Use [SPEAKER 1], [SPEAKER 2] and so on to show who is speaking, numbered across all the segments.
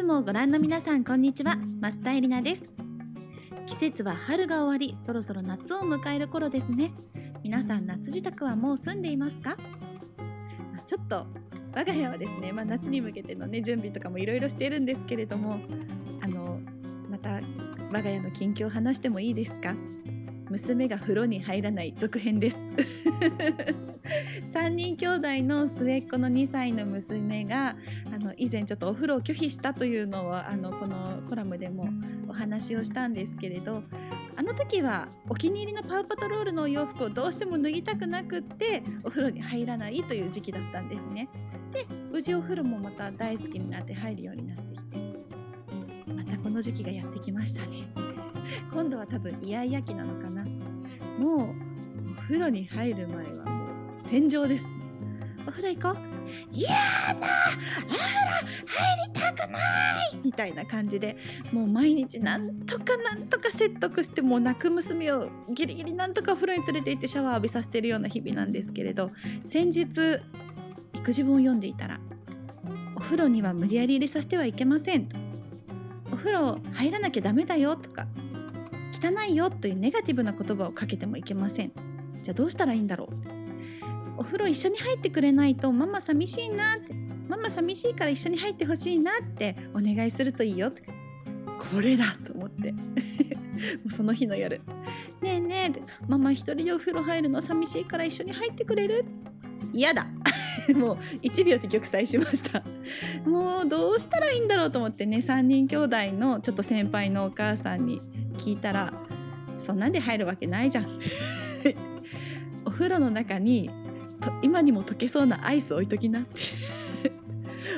[SPEAKER 1] つもご覧の皆さんこんにちは。増田エリナです。季節は春が終わりそろそろ夏を迎える頃ですね。皆さん夏支度はもう済んでいますか？ちょっと我が家はですね、まあ、夏に向けてのね準備とかもいろいろしているんですけれどもあのまた我が家の近況を話してもいいですか？娘が風呂に入らない続編です。3人兄弟の末っ子の2歳の娘があの以前ちょっとお風呂を拒否したというのをあのこのコラムでもお話をしたんですけれどあの時はお気に入りのパウパトロールのお洋服をどうしても脱ぎたくなくってお風呂に入らないという時期だったんですね。で無事お風呂もまた大好きになって入るようになってきてまたこの時期がやってきましたね。今度は多分イヤイヤ期なのかな。もうお風呂に入る前は戦場です。お風呂行こう。いやだお風呂入りたくないみたいな感じでもう毎日なんとかなんとか説得してもう泣く娘をギリギリなんとかお風呂に連れて行ってシャワー浴びさせてるような日々なんですけれど先日育児本を読んでいたらお風呂には無理やり入れさせてはいけませんとお風呂入らなきゃダメだよとか汚いよというネガティブな言葉をかけてもいけませんじゃあどうしたらいいんだろうお風呂一緒に入ってくれないとママ寂しいなってママ寂しいから一緒に入ってほしいなってお願いするといいよこれだと思って。もうその日の夜「ねえねえママ一人でお風呂入るの寂しいから一緒に入ってくれる?」嫌だ。もう1秒で玉砕しました。もうどうしたらいいんだろうと思ってね3人兄弟のちょっと先輩のお母さんに聞いたら「そんなんで入るわけないじゃん」お風呂の中に今にも溶けそうなアイス置いときなって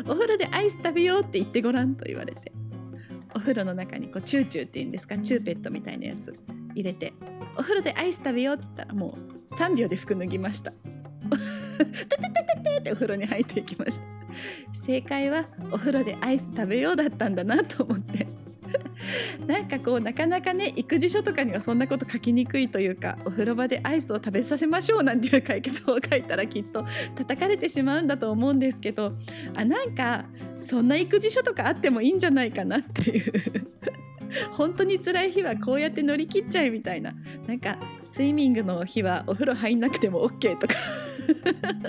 [SPEAKER 1] お風呂でアイス食べようって言ってごらんと言われて。お風呂の中にこうチューチューって言うんですか？チューペットみたいなやつ。入れて。お風呂でアイス食べようって言ったらもう3秒で服脱ぎました。てててててってお風呂に入っていきました。正解はお風呂でアイス食べようだったんだなと思ってなんかこうなかなかね育児書とかにはそんなこと書きにくいというかお風呂場でアイスを食べさせましょうなんていう解決法を書いたらきっと叩かれてしまうんだと思うんですけどあなんかそんな育児書とかあってもいいんじゃないかなっていう。本当に辛い日はこうやって乗り切っちゃいみたいな。なんかスイミングの日はお風呂入んなくても OK とか。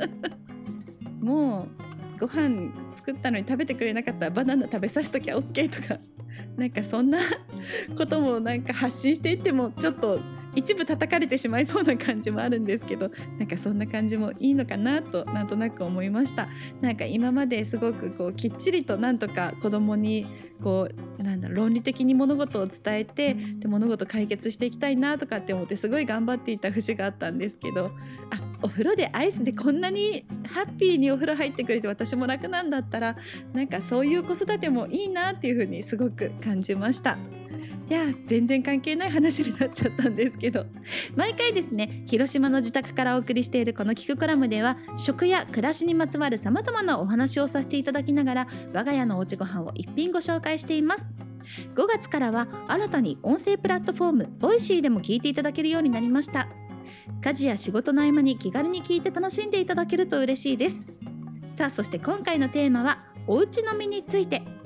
[SPEAKER 1] もうご飯作ったのに食べてくれなかったらバナナ食べさせときゃ OK とか。なんかそんなこともなんか発信していってもちょっと一部叩かれてしまいそうな感じもあるんですけどなんかそんな感じもいいのかなとなんとなく思いましたなんか今まですごくこうきっちりとなんとか子供にこうなんだ論理的に物事を伝えてで物事解決していきたいなとかって思ってすごい頑張っていた節があったんですけどあお風呂でアイスでこんなにハッピーにお風呂入ってくれて私も楽なんだったらなんかそういう子育てもいいなっていう風にすごく感じました。いや全然関係ない話になっちゃったんですけど。毎回ですね広島の自宅からお送りしているこの「キクコラム」では食や暮らしにまつわるさまざまなお話をさせていただきながら我が家のおうちご飯を一品ご紹介しています。5月からは新たに音声プラットフォームボイシーでも聞いていただけるようになりました。家事や仕事の合間に気軽に聞いて楽しんでいただけると嬉しいです。さあそして今回のテーマはおうち飲みについて。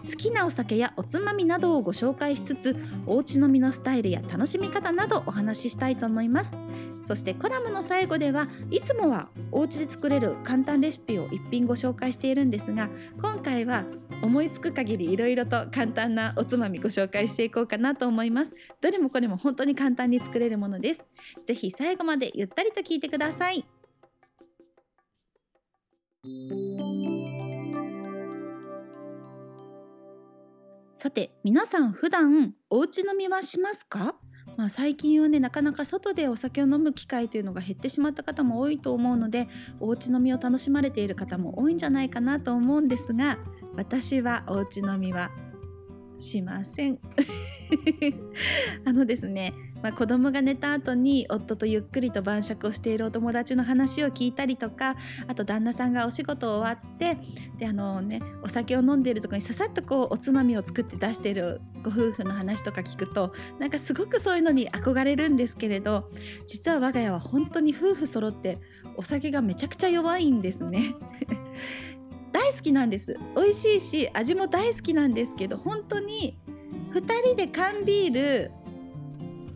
[SPEAKER 1] 好きなお酒やおつまみなどをご紹介しつつおうち飲みのスタイルや楽しみ方などお話ししたいと思います。そしてコラムの最後ではいつもはお家で作れる簡単レシピを一品ご紹介しているんですが今回は思いつく限りいろいろと簡単なおつまみご紹介していこうかなと思います。どれもこれも本当に簡単に作れるものです。ぜひ最後までゆったりと聞いてください。さて皆さん普段お家飲みはしますか？まあ、最近はねなかなか外でお酒を飲む機会というのが減ってしまった方も多いと思うのでお家飲みを楽しまれている方も多いんじゃないかなと思うんですが私はお家飲みはしませんあのですねまあ、子供が寝た後に夫とゆっくりと晩酌をしているお友達の話を聞いたりとかあと旦那さんがお仕事終わってであの、ね、お酒を飲んでいるところにささっとこうおつまみを作って出しているご夫婦の話とか聞くとなんかすごくそういうのに憧れるんですけれど実は我が家は本当に夫婦揃ってお酒がめちゃくちゃ弱いんですね。大好きなんです。美味しいし味も大好きなんですけど本当に2人で缶ビール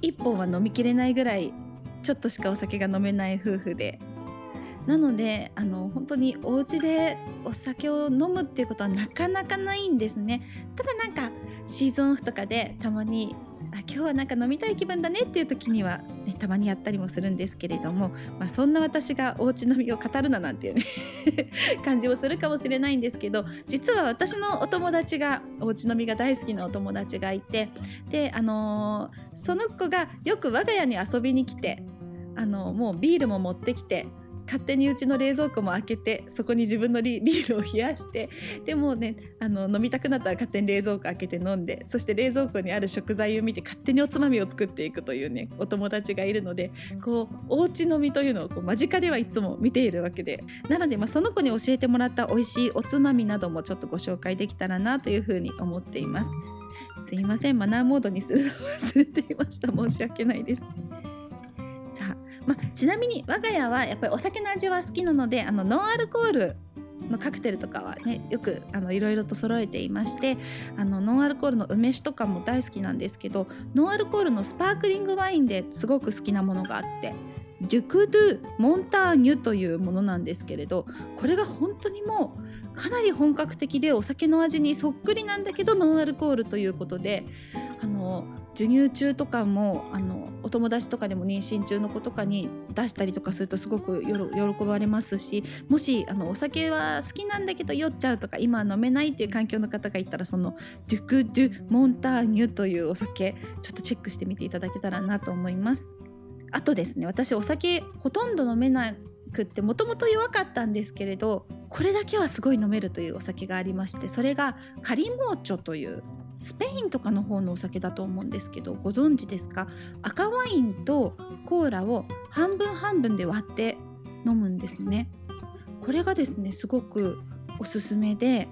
[SPEAKER 1] 1本は飲みきれないぐらいちょっとしかお酒が飲めない夫婦で。なのであの本当にお家でお酒を飲むっていうことはなかなかないんですね。ただなんかシーズンオフとかでたまにあ今日はなんか飲みたい気分だねっていう時には、ね、たまにやったりもするんですけれども、まあ、そんな私がお家飲みを語るななんていうね 感じもするかもしれないんですけど実は私のお友達がお家飲みが大好きなお友達がいてで、あのー、その子がよく我が家に遊びに来てあのもうビールも持ってきて勝手にうちの冷蔵庫も開けてそこに自分の ビールを冷やしてでもねあの飲みたくなったら勝手に冷蔵庫開けて飲んでそして冷蔵庫にある食材を見て勝手におつまみを作っていくというねお友達がいるのでこうおうち飲みというのをこう間近ではいつも見ているわけでなので、まあ、その子に教えてもらった美味しいおつまみなどもちょっとご紹介できたらなというふうに思っています。すいませんマナーモードにするの忘れていました申し訳ないです。まあ、ちなみに我が家はやっぱりお酒の味は好きなのであのノンアルコールのカクテルとかはねよくあのいろいろと揃えていましてあのノンアルコールの梅酒とかも大好きなんですけどノンアルコールのスパークリングワインですごく好きなものがあってデュク・ドゥ・モンターニュというものなんですけれどこれが本当にもうかなり本格的でお酒の味にそっくりなんだけどノンアルコールということであの授乳中とかもあのお友達とかでも妊娠中の子とかに出したりとかするとすごく喜ばれますしもしあのお酒は好きなんだけど酔っちゃうとか今は飲めないっていう環境の方がいたらそのデュク・デュ・モンターニュというお酒ちょっとチェックしてみていただけたらなと思います。あとですね私お酒ほとんど飲めなくってもともと弱かったんですけれどこれだけはすごい飲めるというお酒がありましてそれがカリモーチョというスペインとかの方のお酒だと思うんですけどご存知ですか？赤ワインとコーラを半分半分で割って飲むんですね。これがですねすごくおすすめで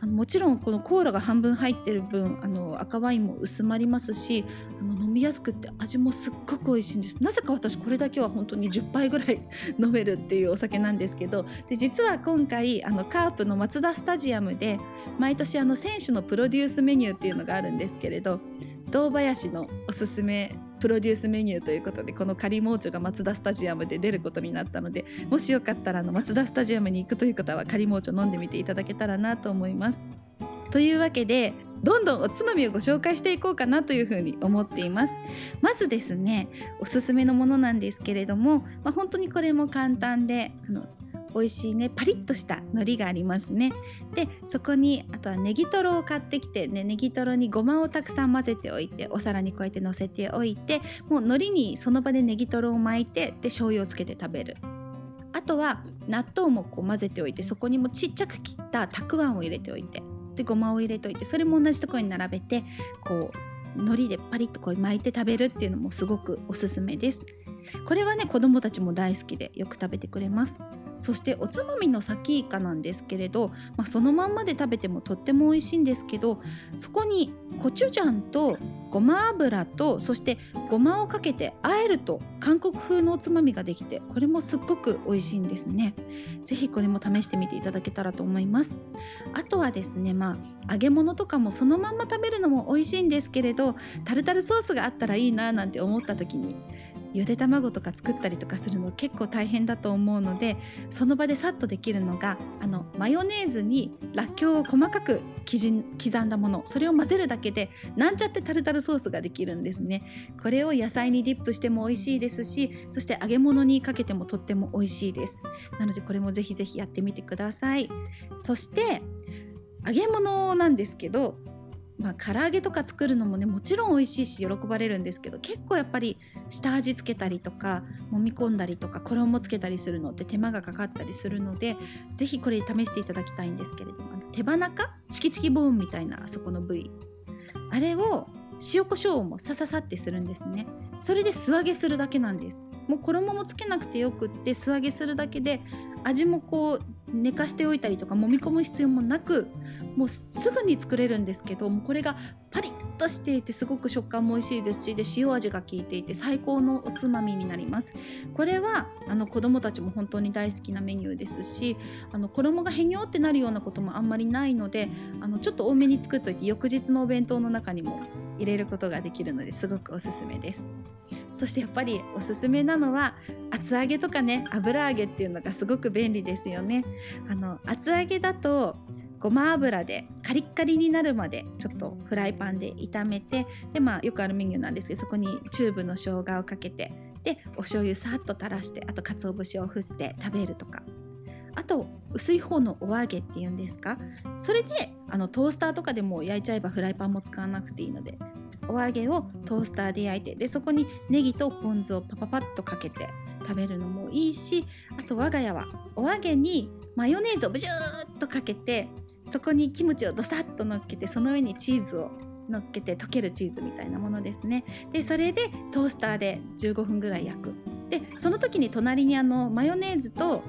[SPEAKER 1] あのもちろんこのコーラが半分入ってる分あの赤ワインも薄まりますしあの飲みやすくって味もすっごく美味しいんです。なぜか私これだけは本当に10杯ぐらい 飲めるっていうお酒なんですけどで実は今回あのカープのマツダスタジアムで毎年あの選手のプロデュースメニューっていうのがあるんですけれど堂林のおすすめプロデュースメニューということでこのカリモーチョがマツダスタジアムで出ることになったのでもしよかったらあのマツダスタジアムに行くという方はカリモーチョ飲んでみていただけたらなと思います。というわけでどんどんおつまみをご紹介していこうかなというふうに思っていますまずですねおすすめのものなんですけれども、まあ、本当にこれも簡単であの美味しいねパリッとした海苔がありますね。でそこにあとはネギトロを買ってきてねネギトロにごまをたくさん混ぜておいてお皿にこうやって乗せておいてもう海苔にその場でネギトロを巻いてで醤油をつけて食べる。あとは納豆もこう混ぜておいてそこにもちっちゃく切ったたくあんを入れておいてでごまを入れといてそれも同じところに並べてこう海苔でパリッとこう巻いて食べるっていうのもすごくおすすめです。これはね子供たちも大好きでよく食べてくれます。そしておつまみのサキイカなんですけれど、まあ、そのまんまで食べてもとっても美味しいんですけどそこにコチュジャンとごま油とそしてごまをかけてあえると韓国風のおつまみができてこれもすっごく美味しいんですね。是非これも試してみていただけたらと思います。あとはですねまあ揚げ物とかもそのまんま食べるのも美味しいんですけれどタルタルソースがあったらいいななんて思った時にゆで卵とか作ったりとかするの結構大変だと思うのでその場でさっとできるのがあのマヨネーズにらっきょうを細かく刻んだものそれを混ぜるだけでなんちゃってタルタルソースができるんですね。これを野菜にディップしても美味しいですしそして揚げ物にかけてもとっても美味しいです。なのでこれもぜひぜひやってみてください。そして揚げ物なんですけどまあ、唐揚げとか作るのもねもちろん美味しいし喜ばれるんですけど結構やっぱり下味つけたりとか揉み込んだりとか衣つけたりするのって手間がかかったりするので是非これ試していただきたいんですけれども手羽中？チキチキボーンみたいなあそこの部位。あれを塩コショウもさささってするんですね。それで素揚げするだけなんです。もう衣もつけなくてよくって素揚げするだけで味もこう寝かしておいたりとか揉み込む必要もなくもうすぐに作れるんですけどもうこれがパリッとしていてすごく食感も美味しいですしで塩味が効いていて最高のおつまみになります。これはあの子供たちも本当に大好きなメニューですしあの衣がへにょってなるようなこともあんまりないのであのちょっと多めに作っといて翌日のお弁当の中にも入れることができるのですごくおすすめです。そしてやっぱりおすすめなのは厚揚げとかね油揚げっていうのがすごく便利ですよね。あの厚揚げだとごま油でカリッカリになるまでちょっとフライパンで炒めてで、まあ、よくあるメニューなんですけどそこにチューブの生姜をかけてでお醤油さっと垂らしてあと鰹節を振って食べるとか。あと薄い方のお揚げっていうんですか？それであのトースターとかでも焼いちゃえばフライパンも使わなくていいのでお揚げをトースターで焼いてでそこにネギとポン酢をパパパッとかけて食べるのもいいしあと我が家はお揚げにマヨネーズをブシューッとかけてそこにキムチをドサッと乗っけてその上にチーズを乗っけて溶けるチーズみたいなものですね。でそれでトースターで15分ぐらい焼く。でその時に隣にあのマヨネーズと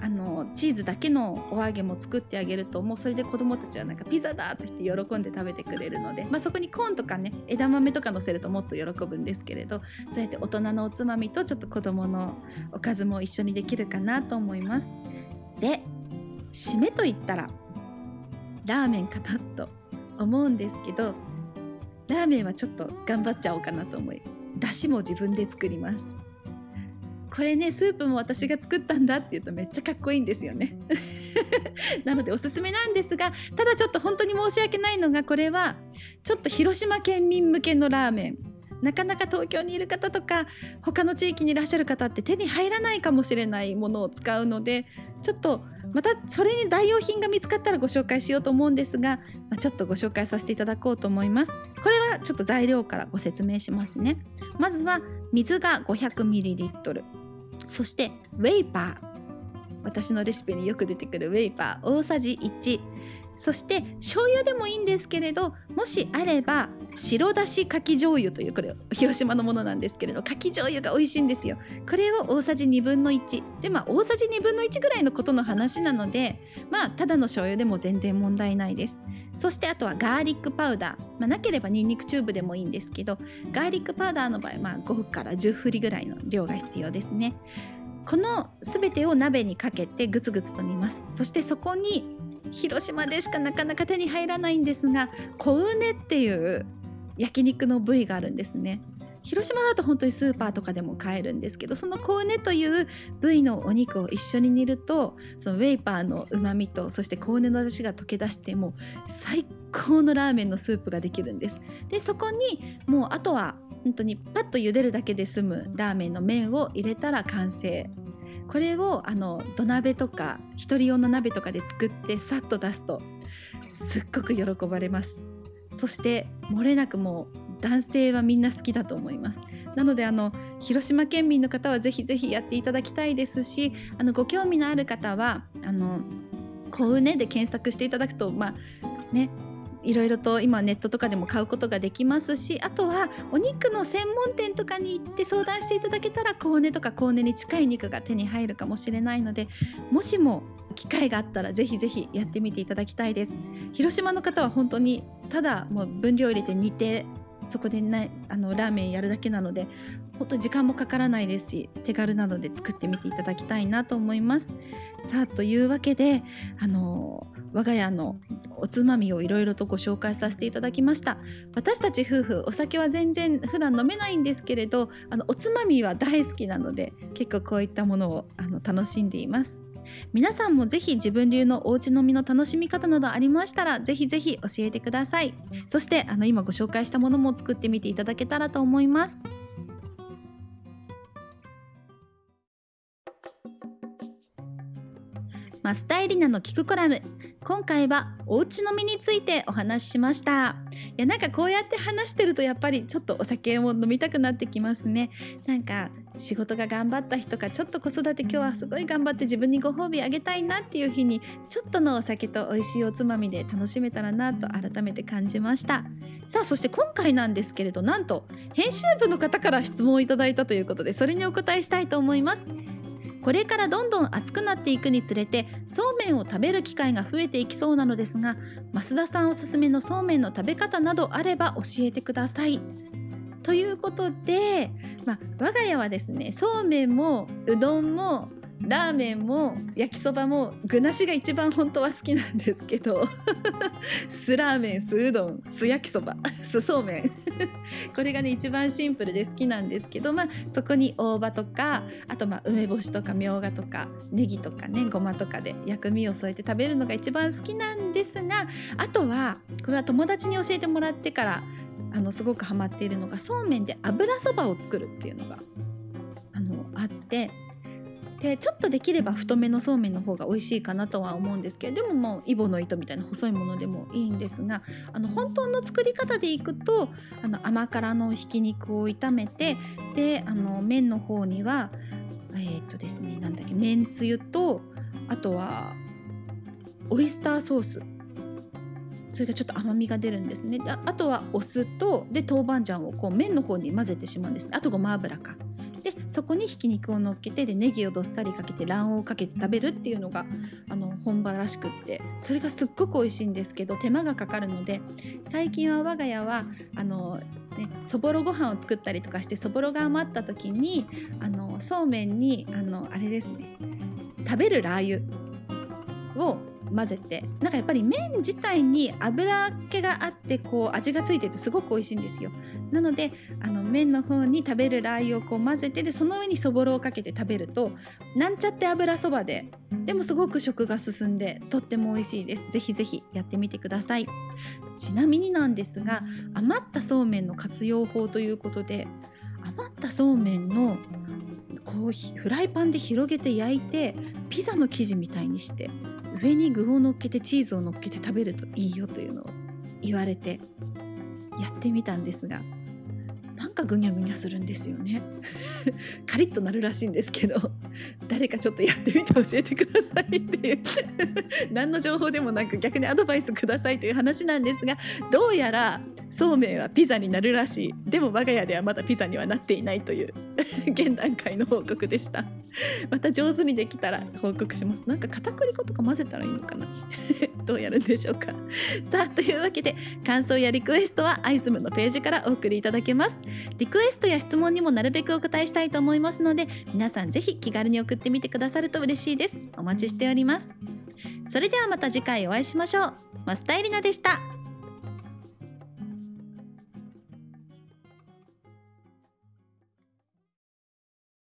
[SPEAKER 1] あのチーズだけのお揚げも作ってあげるともうそれで子どもたちはなんかピザだと言って喜んで食べてくれるので、まあ、そこにコーンとかね枝豆とか乗せるともっと喜ぶんですけれどそうやって大人のおつまみとちょっと子どものおかずも一緒にできるかなと思います。で締めといったらラーメンかなと思うんですけどラーメンはちょっと頑張っちゃおうかなと思いだしも自分で作りますこれねスープも私が作ったんだって言うとめっちゃかっこいいんですよね。なのでおすすめなんですがただちょっと本当に申し訳ないのがこれはちょっと広島県民向けのラーメン。なかなか東京にいる方とか他の地域にいらっしゃる方って手に入らないかもしれないものを使うのでちょっとまたそれに代用品が見つかったらご紹介しようと思うんですが、まあ、ちょっとご紹介させていただこうと思います。これはちょっと材料からご説明しますね。まずは水が 500ml そしてウェイパー。私のレシピによく出てくるウェイパー。大さじ1そして醤油でもいいんですけれどもしあれば白だしかき醤油というこれ広島のものなんですけれどかき醤油が美味しいんですよ。これを大さじ2分の1でまあ大さじ2分の1ぐらいのことの話なのでまあただの醤油でも全然問題ないです。そしてあとはガーリックパウダー、まあ、なければニンニクチューブでもいいんですけどガーリックパウダーの場合、まあ、5から10振りぐらいの量が必要ですね。この全てを鍋にかけてグツグツと煮ます。そしてそこに広島でしかなかなか手に入らないんですが小うねっていう焼肉の部位があるんですね。広島だと本当にスーパーとかでも買えるんですけどその小うねという部位のお肉を一緒に煮るとそのウェイパーのうまみとそして小うねの出汁が溶け出しても最高のラーメンのスープができるんです。でそこにもうあとは本当にパッと茹でるだけで済むラーメンの麺を入れたら完成。これをあの土鍋とか一人用の鍋とかで作ってさっと出すとすっごく喜ばれます。そして漏れなくもう男性はみんな好きだと思います。なのであの広島県民の方はぜひぜひやっていただきたいですしあのご興味のある方はあの小うねで検索していただくとまあねいろいろと今ネットとかでも買うことができますしあとはお肉の専門店とかに行って相談していただけたらコウネとかコウネに近い肉が手に入るかもしれないのでもしも機会があったらぜひぜひやってみていただきたいです広島の方は本当にただもう分量入れて煮てそこでなあのラーメンやるだけなので本当時間もかからないですし手軽なので作ってみていただきたいなと思います。さあというわけであの我が家のおつまみをいろいろとご紹介させていただきました。私たち夫婦お酒は全然普段飲めないんですけれどあのおつまみは大好きなので結構こういったものをあの楽しんでいます。皆さんもぜひ自分流のおうち飲みの楽しみ方などありましたらぜひぜひ教えてください。そしてあの今ご紹介したものも作ってみていただけたらと思います。マスタイリナの聞くコラム。今回はお家飲みについてお話ししました。いやなんかこうやって話してるとやっぱりちょっとお酒を飲みたくなってきますね。なんか仕事が頑張った日とかちょっと子育て今日はすごい頑張って自分にご褒美あげたいなっていう日にちょっとのお酒と美味しいおつまみで楽しめたらなと改めて感じました。さあそして今回なんですけれどなんと編集部の方から質問をいただいたということでそれにお答えしたいと思います。これからどんどん暑くなっていくにつれてそうめんを食べる機会が増えていきそうなのですが増田さんおすすめのそうめんの食べ方などあれば教えてください。ということで、まあ、我が家はですねそうめんもうどんもラーメンも焼きそばも具なしが一番本当は好きなんですけど 酢ラーメン酢うどん酢焼きそば 酢そうめん。これがね一番シンプルで好きなんですけど、まあ、そこに大葉とかあとまあ梅干しとかみょうがとかネギとかねごまとかで薬味を添えて食べるのが一番好きなんですがあとはこれは友達に教えてもらってからあのすごくハマっているのがそうめんで油そばを作るっていうのがあのあってでちょっとできれば太めのそうめんの方が美味しいかなとは思うんですけどでももうイボの糸みたいな細いものでもいいんですがあの本当の作り方でいくとあの甘辛のひき肉を炒めてであの麺の方にはえー、っとですねなんだっけめんつゆとあとはオイスターソース。それがちょっと甘みが出るんですね。であとはお酢とで豆板醤をこう麺の方に混ぜてしまうんですね。あとごま油か。でそこにひき肉を乗っけてでネギをどっさりかけて卵黄をかけて食べるっていうのがあの本場らしくってそれがすっごく美味しいんですけど手間がかかるので最近は我が家はあのね、そぼろご飯を作ったりとかしてそぼろが余った時にあのそうめんにあのあれですね食べるラー油を混ぜてなんかやっぱり麺自体に油気があってこう味がついててすごく美味しいんですよ。なのであの麺の方に食べるラー油をこう混ぜてでその上にそぼろをかけて食べるとなんちゃって油そばででもすごく食が進んでとっても美味しいです。ぜひぜひやってみてください。ちなみになんですが余ったそうめんの活用法ということで余ったそうめんのこうフライパンで広げて焼いてピザの生地みたいにして上に具を乗っけてチーズを乗っけて食べるといいよというのを言われてやってみたんですがなんかぐにゃぐにゃするんですよね。カリッとなるらしいんですけど誰かちょっとやってみて教えてくださいっていう。何の情報でもなく逆にアドバイスくださいという話なんですがどうやらそうめんはピザになるらしい。でも我が家ではまだピザにはなっていないという。現段階の報告でした。また上手にできたら報告します。なんか片栗粉とか混ぜたらいいのかな。どうやるんでしょうか。さあというわけで感想やリクエストはアイスムのページからお送りいただけます。リクエストや質問にもなるべくお答えしたいと思いますので皆さんぜひ気軽に送ってみてくださると嬉しいです。お待ちしております。それではまた次回お会いしましょう。マスタイリナでした。